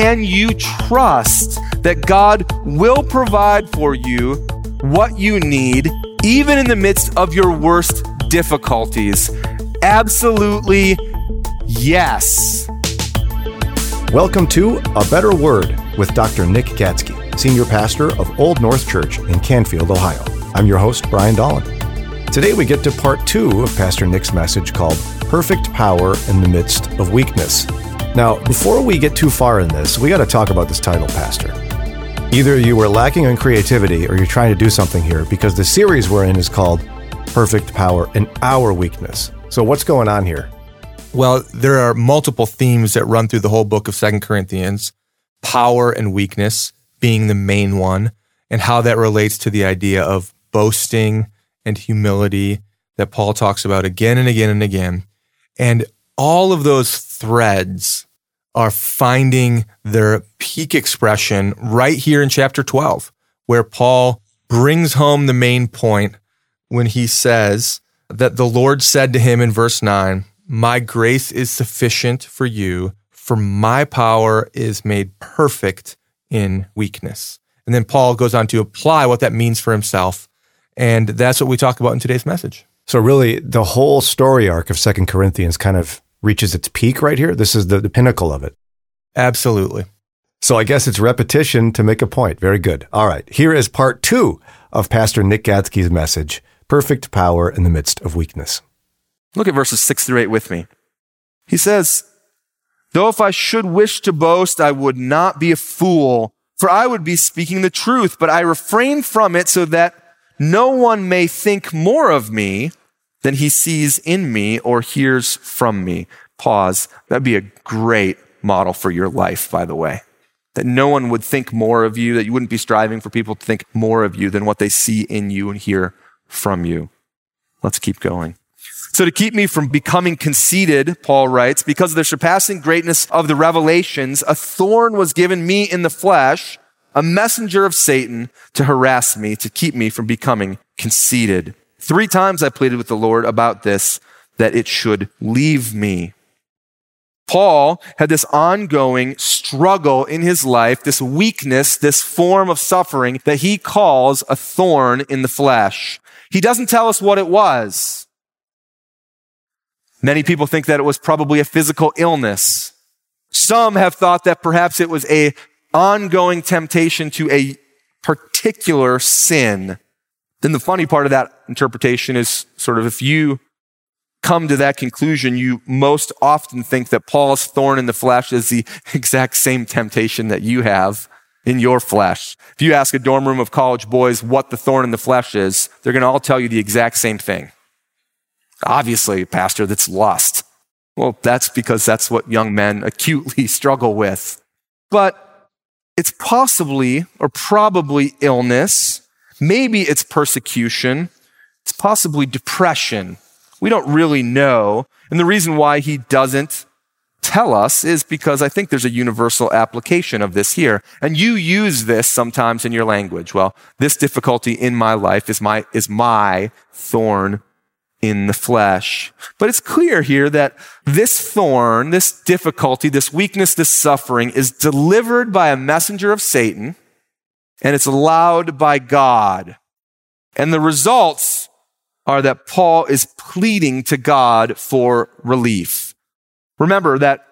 can you trust that God will provide for you what you need, even in the midst of your worst difficulties? Absolutely yes. Welcome to A Better Word with Dr. Nick Gatsky, Senior Pastor of Old North Church in Canfield, Ohio. I'm your host, Brian Dolan. Today we get to part two of Pastor Nick's message called Perfect Power in the Midst of Weakness. Now, before we get too far in this, we got to talk about this title, Pastor. Either you were lacking in creativity or you're trying to do something here because the series we're in is called Perfect Power in Our Weakness. So, what's going on here? Well, there are multiple themes that run through the whole book of Second Corinthians power and weakness being the main one, and how that relates to the idea of boasting and humility that Paul talks about again and again and again. And all of those threads are finding their peak expression right here in chapter 12, where Paul brings home the main point when he says that the Lord said to him in verse 9, My grace is sufficient for you, for my power is made perfect in weakness. And then Paul goes on to apply what that means for himself. And that's what we talk about in today's message. So, really, the whole story arc of Second Corinthians kind of reaches its peak right here. This is the, the pinnacle of it. Absolutely. So I guess it's repetition to make a point. Very good. All right. Here is part two of Pastor Nick Gatsky's message Perfect Power in the Midst of Weakness. Look at verses six through eight with me. He says, Though if I should wish to boast, I would not be a fool, for I would be speaking the truth, but I refrain from it so that no one may think more of me than he sees in me or hears from me. Pause. That'd be a great model for your life, by the way. That no one would think more of you, that you wouldn't be striving for people to think more of you than what they see in you and hear from you. Let's keep going. So to keep me from becoming conceited, Paul writes, because of the surpassing greatness of the revelations, a thorn was given me in the flesh, a messenger of Satan to harass me, to keep me from becoming conceited. Three times I pleaded with the Lord about this, that it should leave me. Paul had this ongoing struggle in his life, this weakness, this form of suffering that he calls a thorn in the flesh. He doesn't tell us what it was. Many people think that it was probably a physical illness. Some have thought that perhaps it was a ongoing temptation to a particular sin. Then the funny part of that interpretation is sort of if you come to that conclusion, you most often think that Paul's thorn in the flesh is the exact same temptation that you have in your flesh. If you ask a dorm room of college boys what the thorn in the flesh is, they're going to all tell you the exact same thing. Obviously, pastor, that's lust. Well, that's because that's what young men acutely struggle with. But it's possibly or probably illness Maybe it's persecution. It's possibly depression. We don't really know. And the reason why he doesn't tell us is because I think there's a universal application of this here. And you use this sometimes in your language. Well, this difficulty in my life is my, is my thorn in the flesh. But it's clear here that this thorn, this difficulty, this weakness, this suffering is delivered by a messenger of Satan and it's allowed by God. And the results are that Paul is pleading to God for relief. Remember that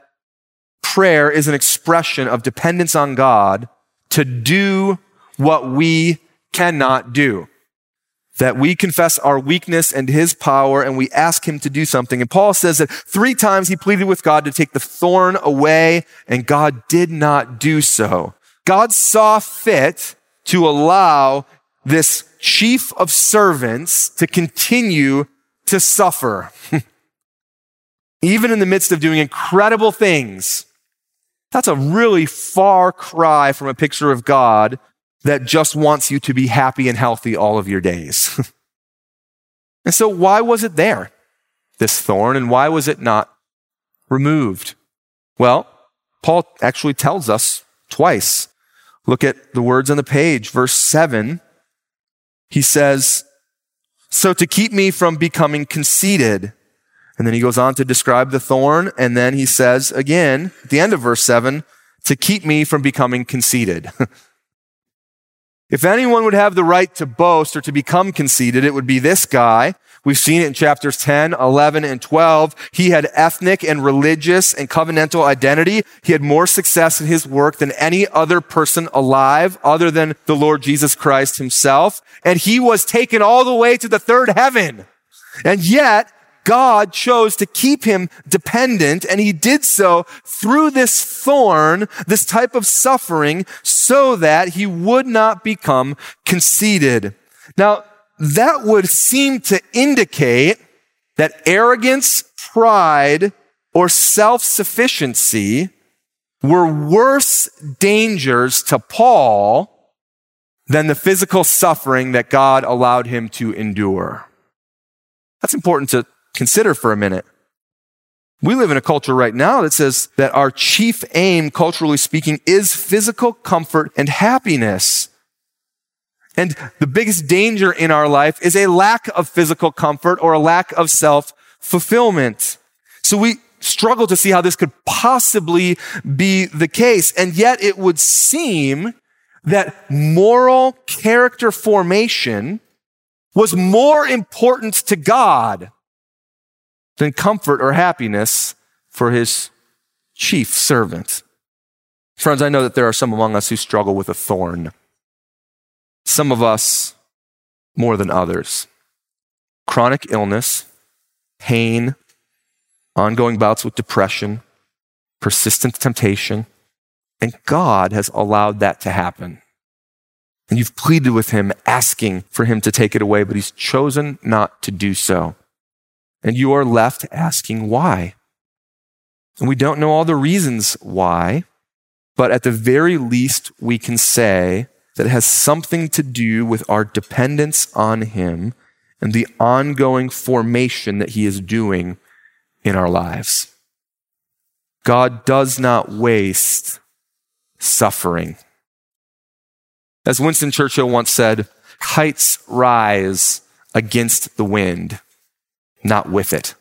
prayer is an expression of dependence on God to do what we cannot do. That we confess our weakness and his power and we ask him to do something. And Paul says that three times he pleaded with God to take the thorn away and God did not do so. God saw fit to allow this chief of servants to continue to suffer. Even in the midst of doing incredible things. That's a really far cry from a picture of God that just wants you to be happy and healthy all of your days. and so, why was it there, this thorn, and why was it not removed? Well, Paul actually tells us twice. Look at the words on the page. Verse 7, he says, So to keep me from becoming conceited. And then he goes on to describe the thorn. And then he says again, at the end of verse 7, to keep me from becoming conceited. if anyone would have the right to boast or to become conceited, it would be this guy. We've seen it in chapters 10, 11, and 12. He had ethnic and religious and covenantal identity. He had more success in his work than any other person alive other than the Lord Jesus Christ himself. And he was taken all the way to the third heaven. And yet God chose to keep him dependent, and he did so through this thorn, this type of suffering, so that he would not become conceited. Now, that would seem to indicate that arrogance, pride, or self-sufficiency were worse dangers to Paul than the physical suffering that God allowed him to endure. That's important to consider for a minute. We live in a culture right now that says that our chief aim, culturally speaking, is physical comfort and happiness. And the biggest danger in our life is a lack of physical comfort or a lack of self fulfillment. So we struggle to see how this could possibly be the case. And yet it would seem that moral character formation was more important to God than comfort or happiness for his chief servant. Friends, I know that there are some among us who struggle with a thorn. Some of us more than others. Chronic illness, pain, ongoing bouts with depression, persistent temptation, and God has allowed that to happen. And you've pleaded with him, asking for him to take it away, but he's chosen not to do so. And you are left asking why. And we don't know all the reasons why, but at the very least, we can say that has something to do with our dependence on Him and the ongoing formation that He is doing in our lives. God does not waste suffering. As Winston Churchill once said, kites rise against the wind not with it.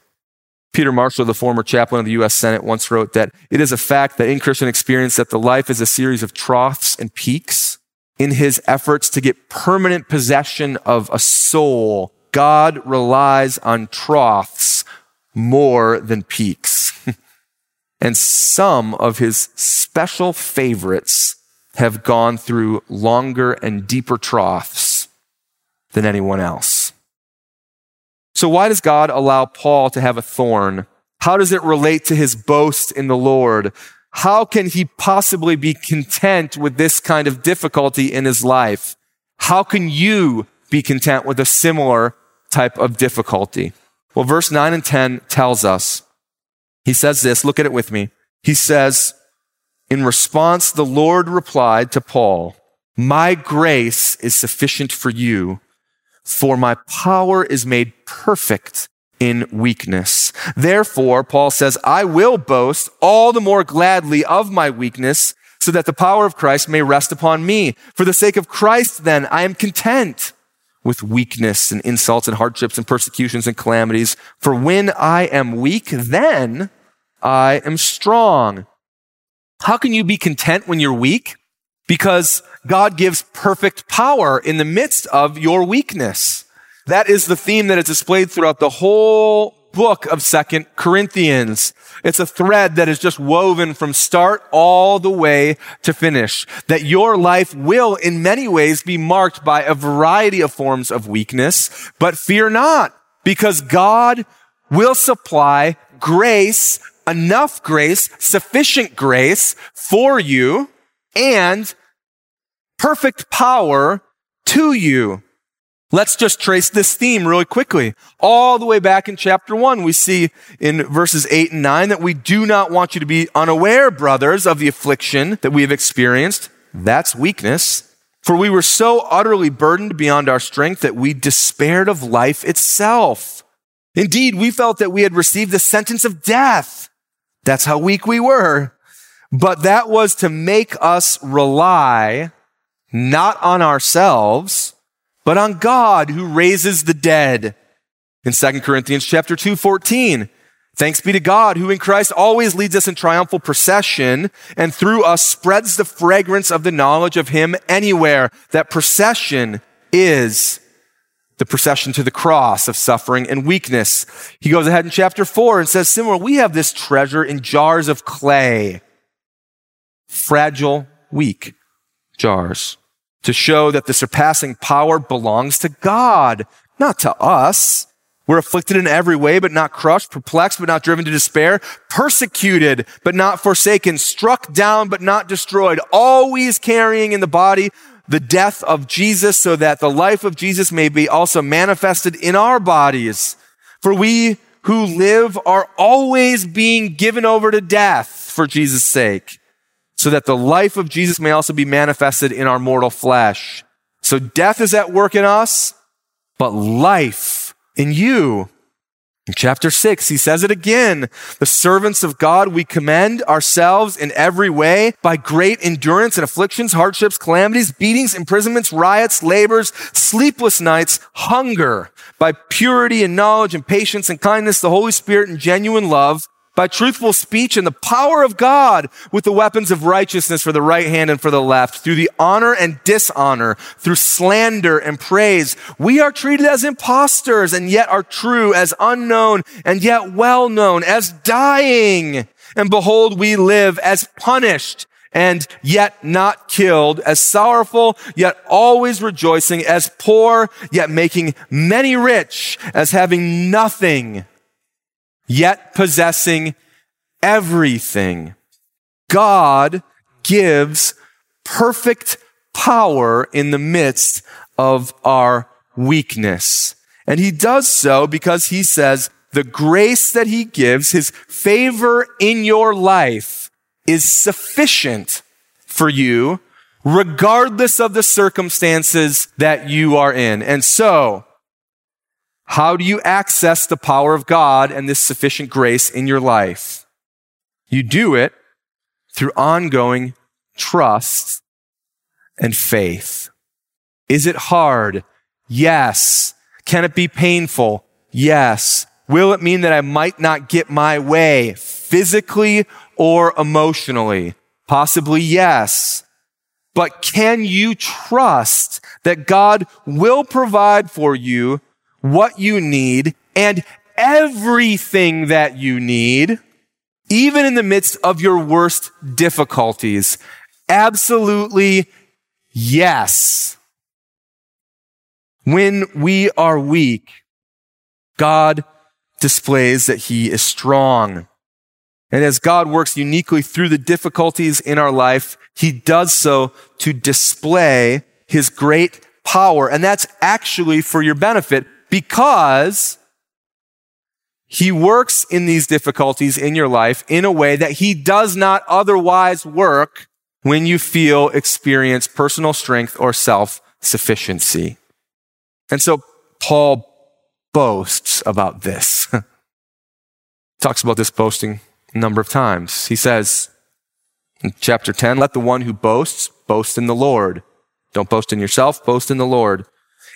Peter Marshall, the former chaplain of the U.S. Senate, once wrote that it is a fact that in Christian experience that the life is a series of troughs and peaks. In his efforts to get permanent possession of a soul, God relies on troughs more than peaks. and some of his special favorites have gone through longer and deeper troughs than anyone else. So why does God allow Paul to have a thorn? How does it relate to his boast in the Lord? How can he possibly be content with this kind of difficulty in his life? How can you be content with a similar type of difficulty? Well, verse 9 and 10 tells us, he says this, look at it with me. He says, in response, the Lord replied to Paul, my grace is sufficient for you for my power is made perfect in weakness. Therefore, Paul says, I will boast all the more gladly of my weakness so that the power of Christ may rest upon me. For the sake of Christ, then, I am content with weakness and insults and hardships and persecutions and calamities. For when I am weak, then I am strong. How can you be content when you're weak? because God gives perfect power in the midst of your weakness. That is the theme that is displayed throughout the whole book of Second Corinthians. It's a thread that is just woven from start all the way to finish. That your life will in many ways be marked by a variety of forms of weakness, but fear not because God will supply grace, enough grace, sufficient grace for you and perfect power to you. Let's just trace this theme really quickly. All the way back in chapter one, we see in verses eight and nine that we do not want you to be unaware, brothers, of the affliction that we have experienced. That's weakness. For we were so utterly burdened beyond our strength that we despaired of life itself. Indeed, we felt that we had received the sentence of death. That's how weak we were. But that was to make us rely not on ourselves, but on God who raises the dead. In 2 Corinthians chapter 2, 14, Thanks be to God who in Christ always leads us in triumphal procession and through us spreads the fragrance of the knowledge of him anywhere. That procession is the procession to the cross of suffering and weakness. He goes ahead in chapter four and says, similar, we have this treasure in jars of clay, fragile, weak jars to show that the surpassing power belongs to God, not to us. We're afflicted in every way, but not crushed, perplexed, but not driven to despair, persecuted, but not forsaken, struck down, but not destroyed, always carrying in the body the death of Jesus so that the life of Jesus may be also manifested in our bodies. For we who live are always being given over to death for Jesus' sake, so that the life of Jesus may also be manifested in our mortal flesh. So death is at work in us, but life in you. In chapter six, he says it again. The servants of God, we commend ourselves in every way by great endurance and afflictions, hardships, calamities, beatings, imprisonments, riots, labors, sleepless nights, hunger, by purity and knowledge and patience and kindness, the Holy Spirit and genuine love, by truthful speech and the power of God with the weapons of righteousness for the right hand and for the left, through the honor and dishonor, through slander and praise. We are treated as impostors and yet are true, as unknown and yet well known, as dying. And behold, we live as punished and yet not killed, as sorrowful, yet always rejoicing, as poor, yet making many rich, as having nothing yet possessing everything. God gives perfect power in the midst of our weakness. And he does so because he says the grace that he gives, his favor in your life is sufficient for you regardless of the circumstances that you are in. And so how do you access the power of God and this sufficient grace in your life? You do it through ongoing trust and faith. Is it hard? Yes. Can it be painful? Yes. Will it mean that I might not get my way physically or emotionally? Possibly yes. But can you trust that God will provide for you what you need and everything that you need, even in the midst of your worst difficulties. Absolutely yes. When we are weak, God displays that he is strong. And as God works uniquely through the difficulties in our life, he does so to display his great power. And that's actually for your benefit because he works in these difficulties in your life in a way that he does not otherwise work when you feel experience personal strength or self sufficiency. And so Paul boasts about this. Talks about this boasting a number of times. He says in chapter 10, let the one who boasts boast in the Lord. Don't boast in yourself, boast in the Lord.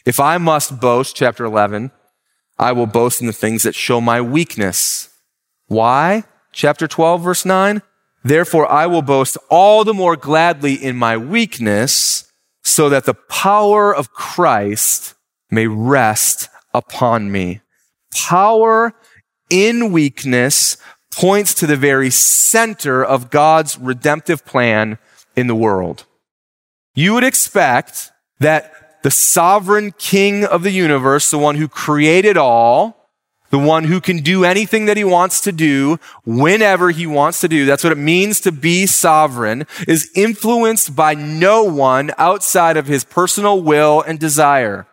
If I must boast, chapter 11, I will boast in the things that show my weakness. Why? Chapter 12, verse 9. Therefore, I will boast all the more gladly in my weakness so that the power of Christ may rest upon me. Power in weakness points to the very center of God's redemptive plan in the world. You would expect that the sovereign king of the universe, the one who created all, the one who can do anything that he wants to do whenever he wants to do. That's what it means to be sovereign is influenced by no one outside of his personal will and desire.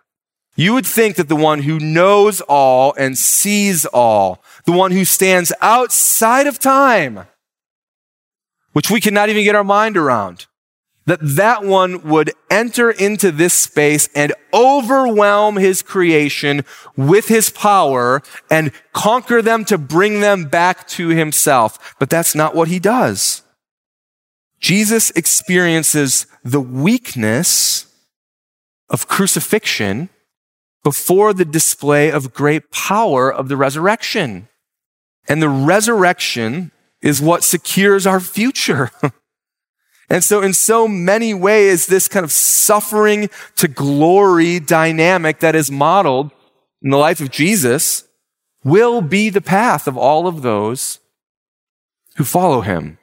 You would think that the one who knows all and sees all, the one who stands outside of time, which we cannot even get our mind around, that that one would enter into this space and overwhelm his creation with his power and conquer them to bring them back to himself. But that's not what he does. Jesus experiences the weakness of crucifixion before the display of great power of the resurrection. And the resurrection is what secures our future. and so in so many ways, this kind of suffering to glory dynamic that is modeled in the life of Jesus will be the path of all of those who follow him.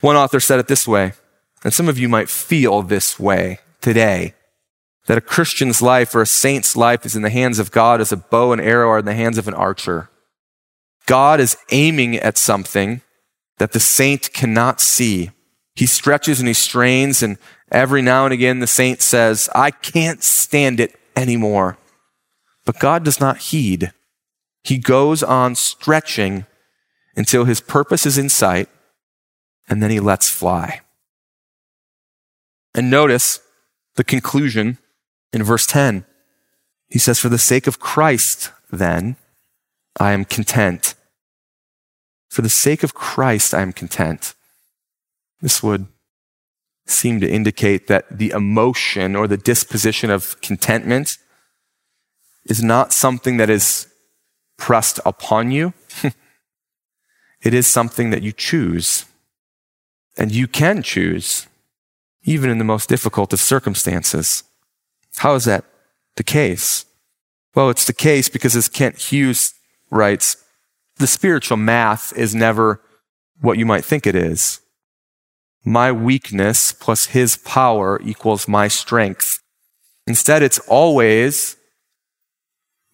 One author said it this way, and some of you might feel this way today that a Christian's life or a saint's life is in the hands of God as a bow and arrow are in the hands of an archer. God is aiming at something that the saint cannot see. He stretches and he strains, and every now and again the saint says, I can't stand it anymore. But God does not heed. He goes on stretching until his purpose is in sight, and then he lets fly. And notice the conclusion in verse 10. He says, For the sake of Christ, then, I am content. For the sake of Christ, I am content. This would seem to indicate that the emotion or the disposition of contentment is not something that is pressed upon you. it is something that you choose. And you can choose, even in the most difficult of circumstances. How is that the case? Well, it's the case because as Kent Hughes writes, the spiritual math is never what you might think it is. My weakness plus his power equals my strength. Instead, it's always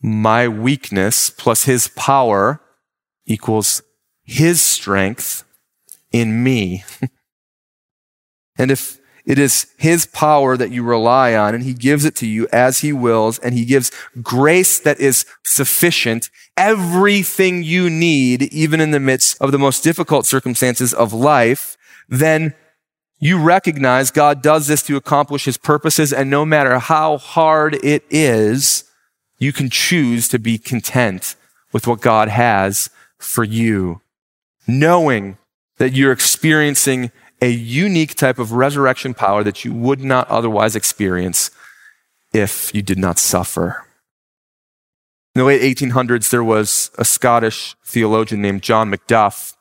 my weakness plus his power equals his strength in me. and if it is His power that you rely on, and He gives it to you as He wills, and He gives grace that is sufficient, everything you need, even in the midst of the most difficult circumstances of life, then you recognize God does this to accomplish His purposes, and no matter how hard it is, you can choose to be content with what God has for you, knowing that you're experiencing a unique type of resurrection power that you would not otherwise experience if you did not suffer. In the late 1800s, there was a Scottish theologian named John Macduff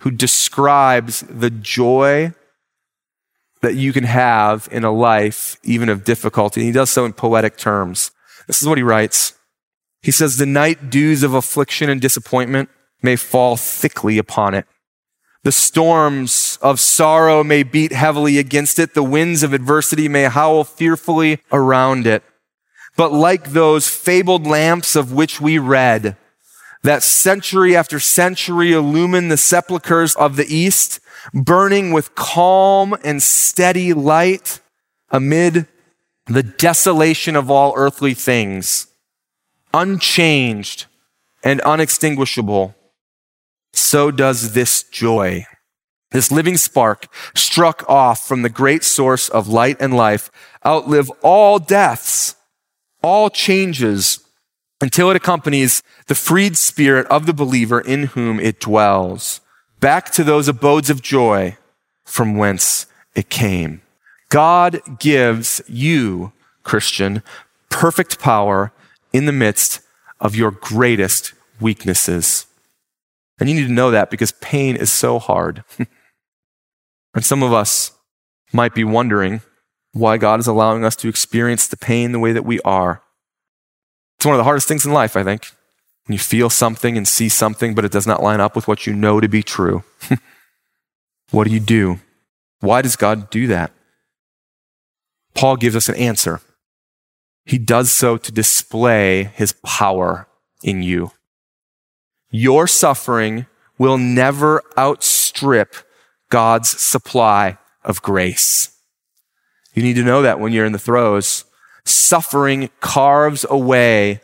who describes the joy that you can have in a life, even of difficulty. And he does so in poetic terms. This is what he writes. He says, The night dews of affliction and disappointment may fall thickly upon it. The storms of sorrow may beat heavily against it. The winds of adversity may howl fearfully around it. But like those fabled lamps of which we read, that century after century illumine the sepulchres of the East, burning with calm and steady light amid the desolation of all earthly things, unchanged and unextinguishable so does this joy. This living spark struck off from the great source of light and life outlive all deaths, all changes until it accompanies the freed spirit of the believer in whom it dwells back to those abodes of joy from whence it came. God gives you, Christian, perfect power in the midst of your greatest weaknesses. And you need to know that because pain is so hard. and some of us might be wondering why God is allowing us to experience the pain the way that we are. It's one of the hardest things in life, I think. When you feel something and see something, but it does not line up with what you know to be true. what do you do? Why does God do that? Paul gives us an answer. He does so to display his power in you. Your suffering will never outstrip God's supply of grace. You need to know that when you're in the throes. Suffering carves away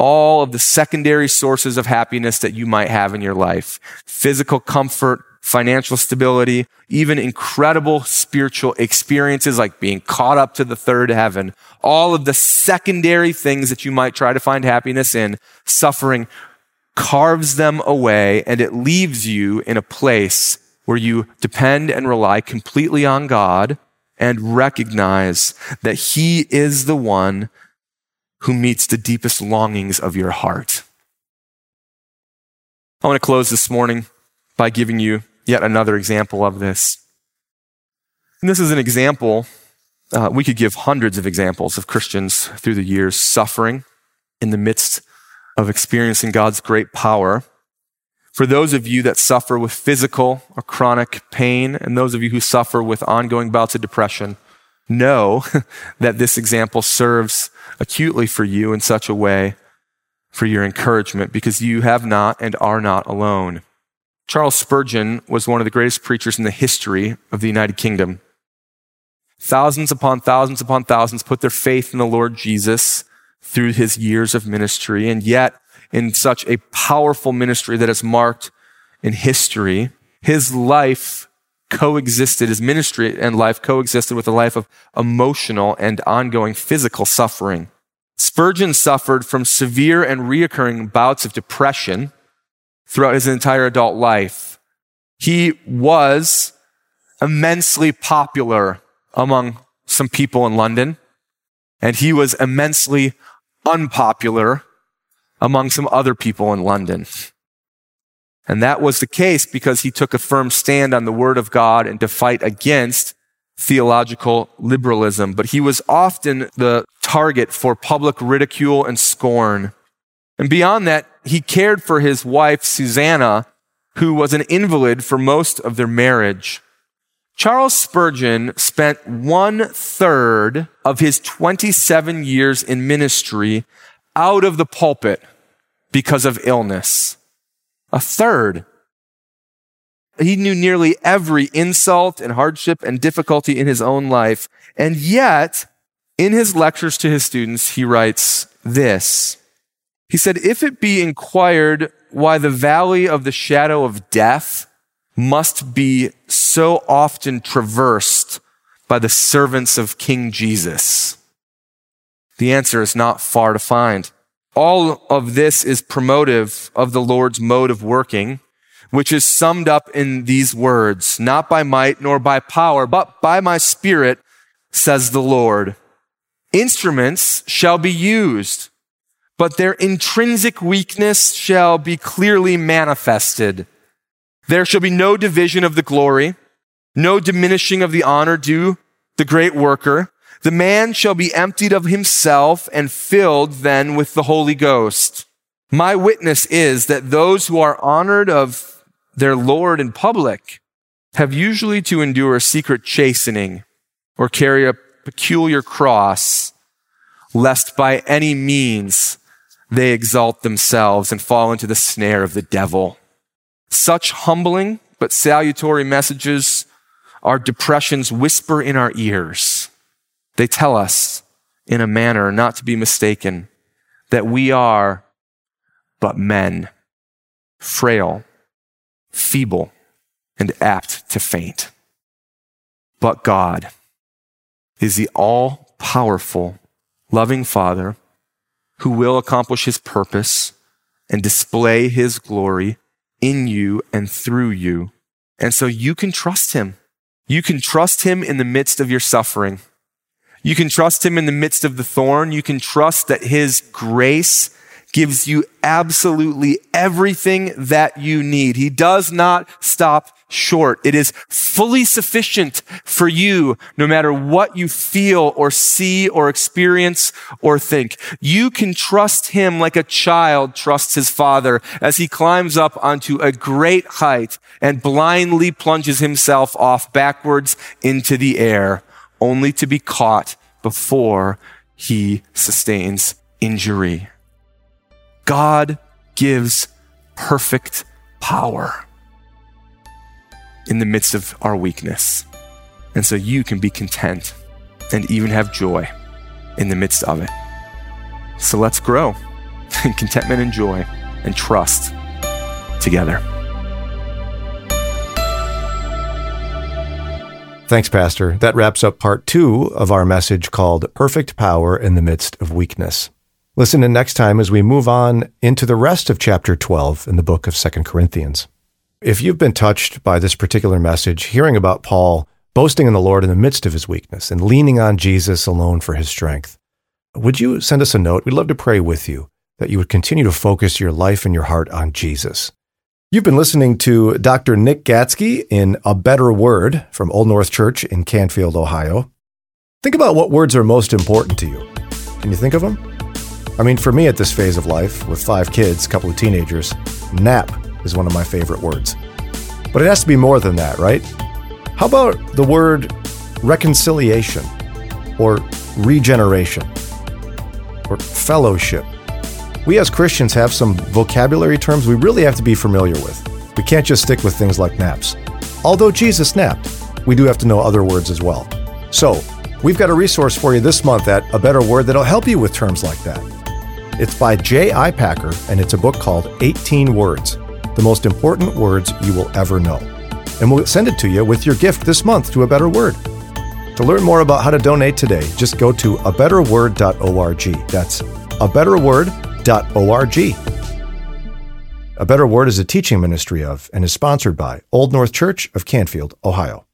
all of the secondary sources of happiness that you might have in your life. Physical comfort, financial stability, even incredible spiritual experiences like being caught up to the third heaven. All of the secondary things that you might try to find happiness in, suffering carves them away, and it leaves you in a place where you depend and rely completely on God and recognize that He is the one who meets the deepest longings of your heart. I want to close this morning by giving you yet another example of this. And this is an example, uh, we could give hundreds of examples of Christians through the years suffering in the midst of experiencing God's great power. For those of you that suffer with physical or chronic pain, and those of you who suffer with ongoing bouts of depression, know that this example serves acutely for you in such a way for your encouragement because you have not and are not alone. Charles Spurgeon was one of the greatest preachers in the history of the United Kingdom. Thousands upon thousands upon thousands put their faith in the Lord Jesus through his years of ministry. And yet, in such a powerful ministry that is marked in history, his life coexisted, his ministry and life coexisted with a life of emotional and ongoing physical suffering. Spurgeon suffered from severe and reoccurring bouts of depression throughout his entire adult life. He was immensely popular among some people in London, and he was immensely unpopular among some other people in London. And that was the case because he took a firm stand on the word of God and to fight against theological liberalism. But he was often the target for public ridicule and scorn. And beyond that, he cared for his wife, Susanna, who was an invalid for most of their marriage. Charles Spurgeon spent one third of his 27 years in ministry out of the pulpit because of illness. A third. He knew nearly every insult and hardship and difficulty in his own life. And yet, in his lectures to his students, he writes this. He said, If it be inquired why the valley of the shadow of death must be so often traversed by the servants of King Jesus, the answer is not far to find. All of this is promotive of the Lord's mode of working, which is summed up in these words, not by might nor by power, but by my spirit, says the Lord. Instruments shall be used, but their intrinsic weakness shall be clearly manifested. There shall be no division of the glory, no diminishing of the honor due the great worker. The man shall be emptied of himself and filled then with the Holy Ghost. My witness is that those who are honored of their Lord in public have usually to endure secret chastening or carry a peculiar cross, lest by any means they exalt themselves and fall into the snare of the devil. Such humbling but salutary messages are depression's whisper in our ears. They tell us in a manner not to be mistaken that we are but men, frail, feeble, and apt to faint. But God is the all powerful, loving Father who will accomplish his purpose and display his glory in you and through you. And so you can trust him. You can trust him in the midst of your suffering. You can trust him in the midst of the thorn. You can trust that his grace gives you absolutely everything that you need. He does not stop short. It is fully sufficient for you, no matter what you feel or see or experience or think. You can trust him like a child trusts his father as he climbs up onto a great height and blindly plunges himself off backwards into the air, only to be caught before he sustains injury. God gives perfect power in the midst of our weakness. And so you can be content and even have joy in the midst of it. So let's grow in contentment and joy and trust together. Thanks, Pastor. That wraps up part two of our message called Perfect Power in the Midst of Weakness. Listen in next time as we move on into the rest of chapter 12 in the book of 2 Corinthians. If you've been touched by this particular message, hearing about Paul boasting in the Lord in the midst of his weakness and leaning on Jesus alone for his strength, would you send us a note? We'd love to pray with you that you would continue to focus your life and your heart on Jesus. You've been listening to Dr. Nick Gatsky in A Better Word from Old North Church in Canfield, Ohio. Think about what words are most important to you. Can you think of them? I mean, for me at this phase of life, with five kids, a couple of teenagers, nap is one of my favorite words. But it has to be more than that, right? How about the word reconciliation or regeneration or fellowship? We as Christians have some vocabulary terms we really have to be familiar with. We can't just stick with things like naps. Although Jesus napped, we do have to know other words as well. So, we've got a resource for you this month at A Better Word that'll help you with terms like that. It's by J.I. Packer, and it's a book called 18 Words The Most Important Words You Will Ever Know. And we'll send it to you with your gift this month to A Better Word. To learn more about how to donate today, just go to abetterword.org. That's abetterword.org org. A Better Word is a teaching ministry of and is sponsored by Old North Church of Canfield, Ohio.